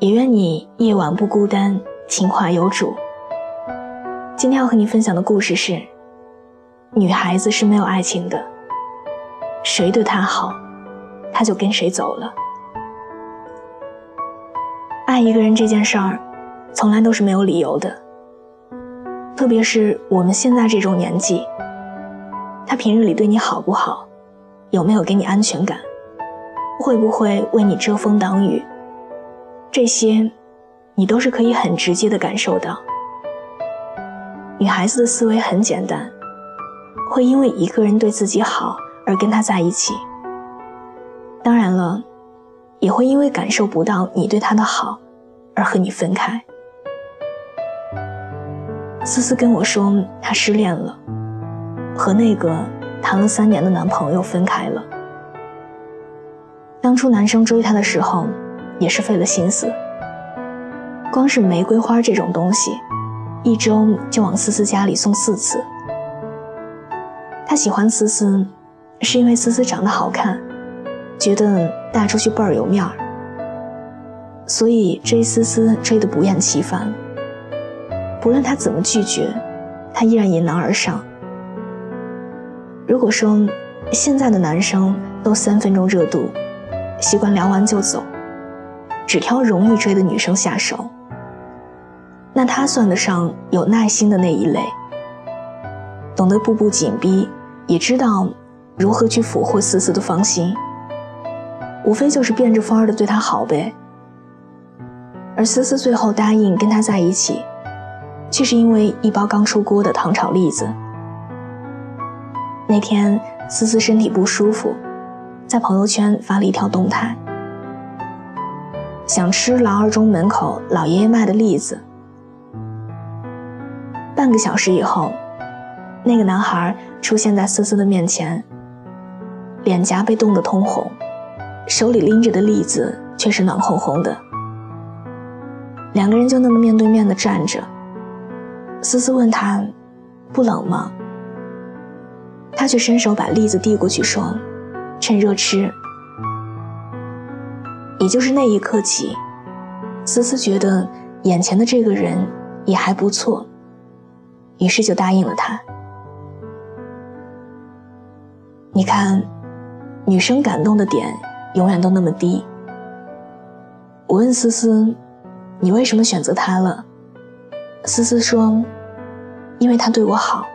也愿你夜晚不孤单，情话有主。今天要和你分享的故事是：女孩子是没有爱情的，谁对她好，她就跟谁走了。爱一个人这件事儿，从来都是没有理由的。特别是我们现在这种年纪，他平日里对你好不好，有没有给你安全感，会不会为你遮风挡雨？这些，你都是可以很直接的感受到。女孩子的思维很简单，会因为一个人对自己好而跟他在一起。当然了，也会因为感受不到你对他的好，而和你分开。思思跟我说，她失恋了，和那个谈了三年的男朋友分开了。当初男生追她的时候。也是费了心思，光是玫瑰花这种东西，一周就往思思家里送四次。他喜欢思思，是因为思思长得好看，觉得带出去倍儿有面儿，所以追思思追得不厌其烦。不论他怎么拒绝，他依然迎难而上。如果说现在的男生都三分钟热度，习惯聊完就走。只挑容易追的女生下手，那他算得上有耐心的那一类，懂得步步紧逼，也知道如何去俘获思思的芳心，无非就是变着法儿的对他好呗。而思思最后答应跟他在一起，却是因为一包刚出锅的糖炒栗子。那天思思身体不舒服，在朋友圈发了一条动态。想吃老二中门口老爷爷卖的栗子。半个小时以后，那个男孩出现在思思的面前，脸颊被冻得通红，手里拎着的栗子却是暖烘烘的。两个人就那么面对面的站着。思思问他：“不冷吗？”他却伸手把栗子递过去，说：“趁热吃。”也就是那一刻起，思思觉得眼前的这个人也还不错，于是就答应了他。你看，女生感动的点永远都那么低。我问思思：“你为什么选择他了？”思思说：“因为他对我好。”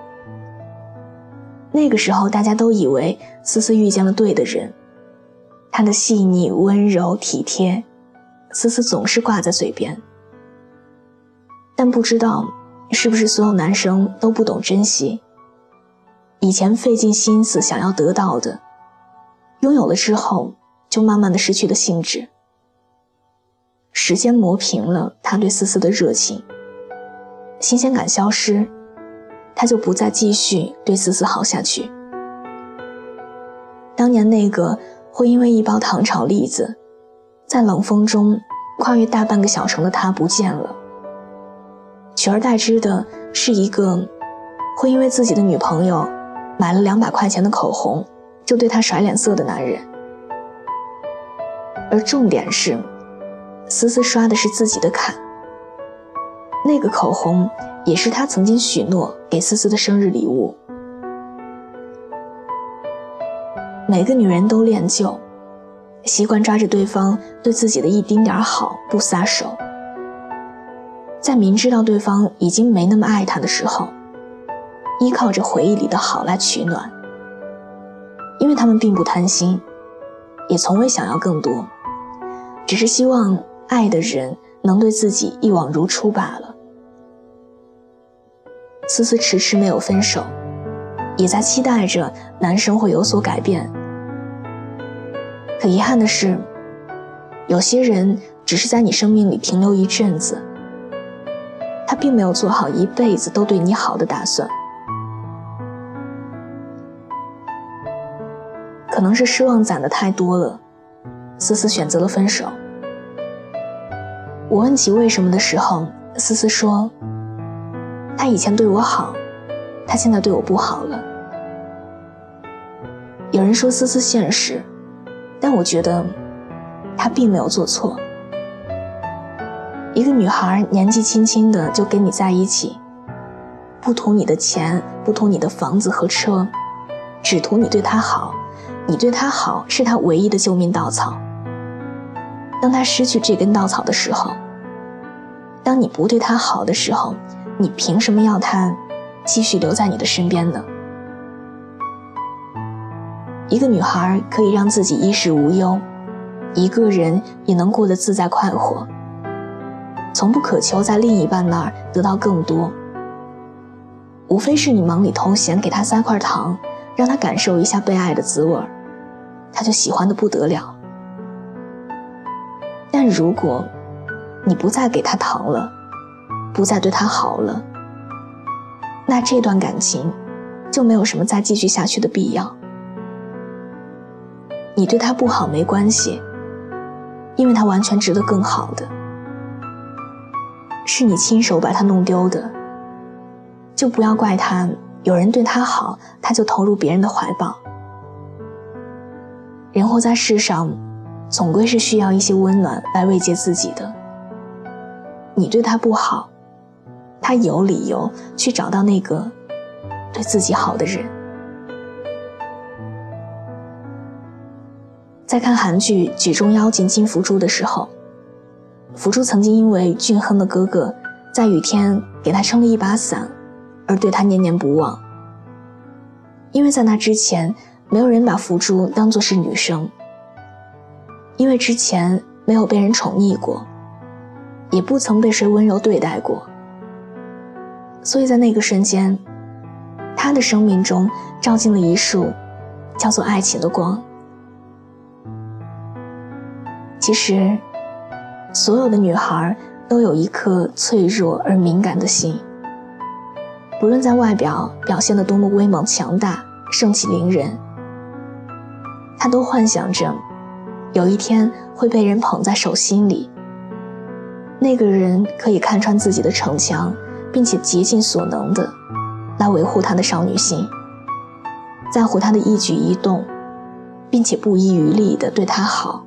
那个时候，大家都以为思思遇见了对的人。他的细腻、温柔、体贴，思思总是挂在嘴边。但不知道是不是所有男生都不懂珍惜。以前费尽心思想要得到的，拥有了之后，就慢慢的失去了兴致。时间磨平了他对思思的热情，新鲜感消失，他就不再继续对思思好下去。当年那个。会因为一包糖炒栗子，在冷风中跨越大半个小城的他不见了，取而代之的是一个会因为自己的女朋友买了两百块钱的口红就对他甩脸色的男人。而重点是，思思刷的是自己的卡，那个口红也是他曾经许诺给思思的生日礼物。每个女人都恋旧，习惯抓着对方对自己的一丁点好不撒手，在明知道对方已经没那么爱她的时候，依靠着回忆里的好来取暖。因为他们并不贪心，也从未想要更多，只是希望爱的人能对自己一往如初罢了。思思迟迟没有分手，也在期待着男生会有所改变。可遗憾的是，有些人只是在你生命里停留一阵子，他并没有做好一辈子都对你好的打算。可能是失望攒的太多了，思思选择了分手。我问起为什么的时候，思思说：“他以前对我好，他现在对我不好了。”有人说思思现实，但我觉得她并没有做错。一个女孩年纪轻轻的就跟你在一起，不图你的钱，不图你的房子和车，只图你对她好。你对他好是他唯一的救命稻草。当他失去这根稻草的时候，当你不对他好的时候，你凭什么要他继续留在你的身边呢？一个女孩可以让自己衣食无忧，一个人也能过得自在快活，从不渴求在另一半那儿得到更多。无非是你忙里偷闲，给他塞块糖，让他感受一下被爱的滋味儿。他就喜欢的不得了，但如果你不再给他糖了，不再对他好了，那这段感情就没有什么再继续下去的必要。你对他不好没关系，因为他完全值得更好的，是你亲手把他弄丢的，就不要怪他。有人对他好，他就投入别人的怀抱。人活在世上，总归是需要一些温暖来慰藉自己的。你对他不好，他有理由去找到那个对自己好的人。在看韩剧《举重妖精金福珠》的时候，福珠曾经因为俊亨的哥哥在雨天给他撑了一把伞，而对他念念不忘。因为在那之前。没有人把福珠当作是女生，因为之前没有被人宠溺过，也不曾被谁温柔对待过，所以在那个瞬间，他的生命中照进了一束叫做爱情的光。其实，所有的女孩都有一颗脆弱而敏感的心，不论在外表表现得多么威猛强大、盛气凌人。他都幻想着，有一天会被人捧在手心里。那个人可以看穿自己的逞强，并且竭尽所能的来维护他的少女心，在乎他的一举一动，并且不遗余力的对他好。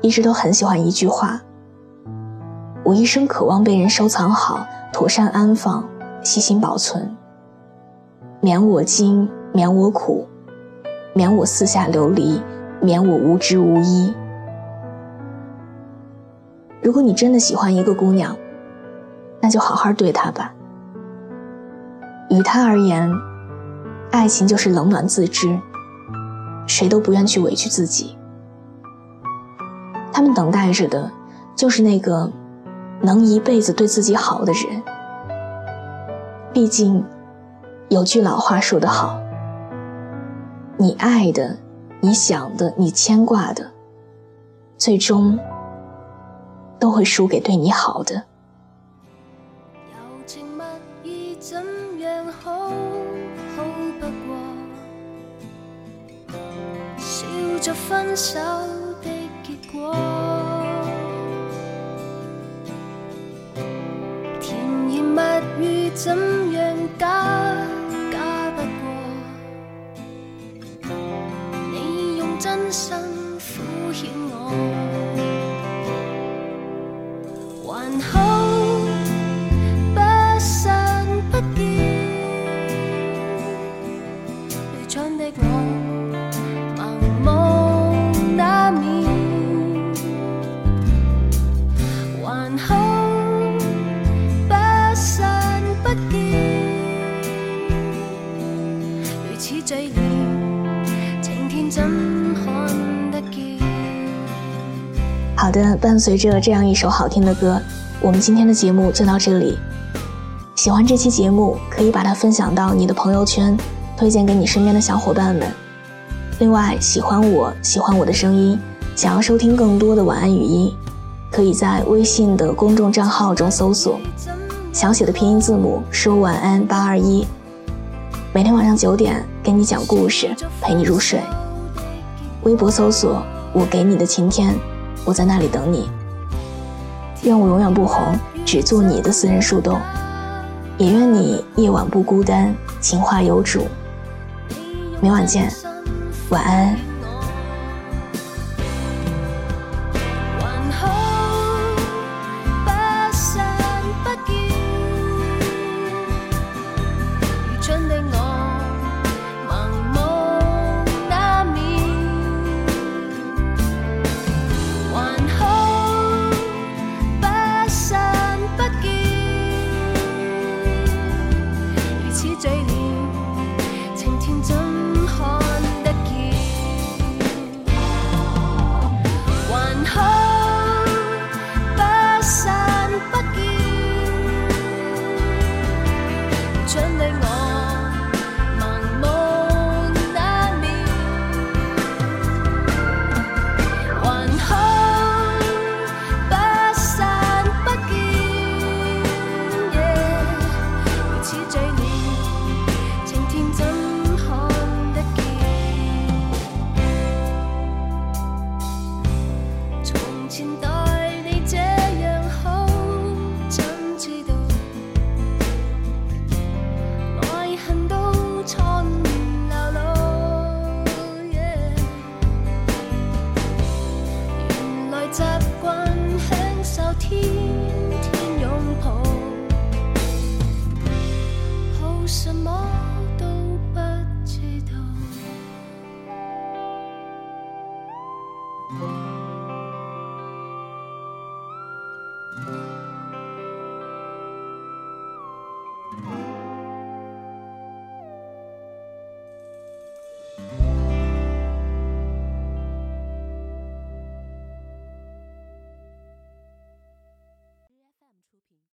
一直都很喜欢一句话：我一生渴望被人收藏好，妥善安放，细心保存，免我惊。免我苦，免我四下流离，免我无知无依。如果你真的喜欢一个姑娘，那就好好对她吧。于她而言，爱情就是冷暖自知，谁都不愿去委屈自己。他们等待着的，就是那个能一辈子对自己好的人。毕竟，有句老话说得好。你爱的，你想的，你牵挂的，最终都会输给对你好的。怎样假假不过。你用真心敷衍我。如此嘴脸，晴天怎？好的，伴随着这样一首好听的歌，我们今天的节目就到这里。喜欢这期节目，可以把它分享到你的朋友圈，推荐给你身边的小伙伴们。另外，喜欢我喜欢我的声音，想要收听更多的晚安语音，可以在微信的公众账号中搜索，小写的拼音字母说晚安八二一，每天晚上九点给你讲故事，陪你入睡。微博搜索我给你的晴天，我在那里等你。愿我永远不红，只做你的私人树洞。也愿你夜晚不孤单，情话有主。明晚见，晚安。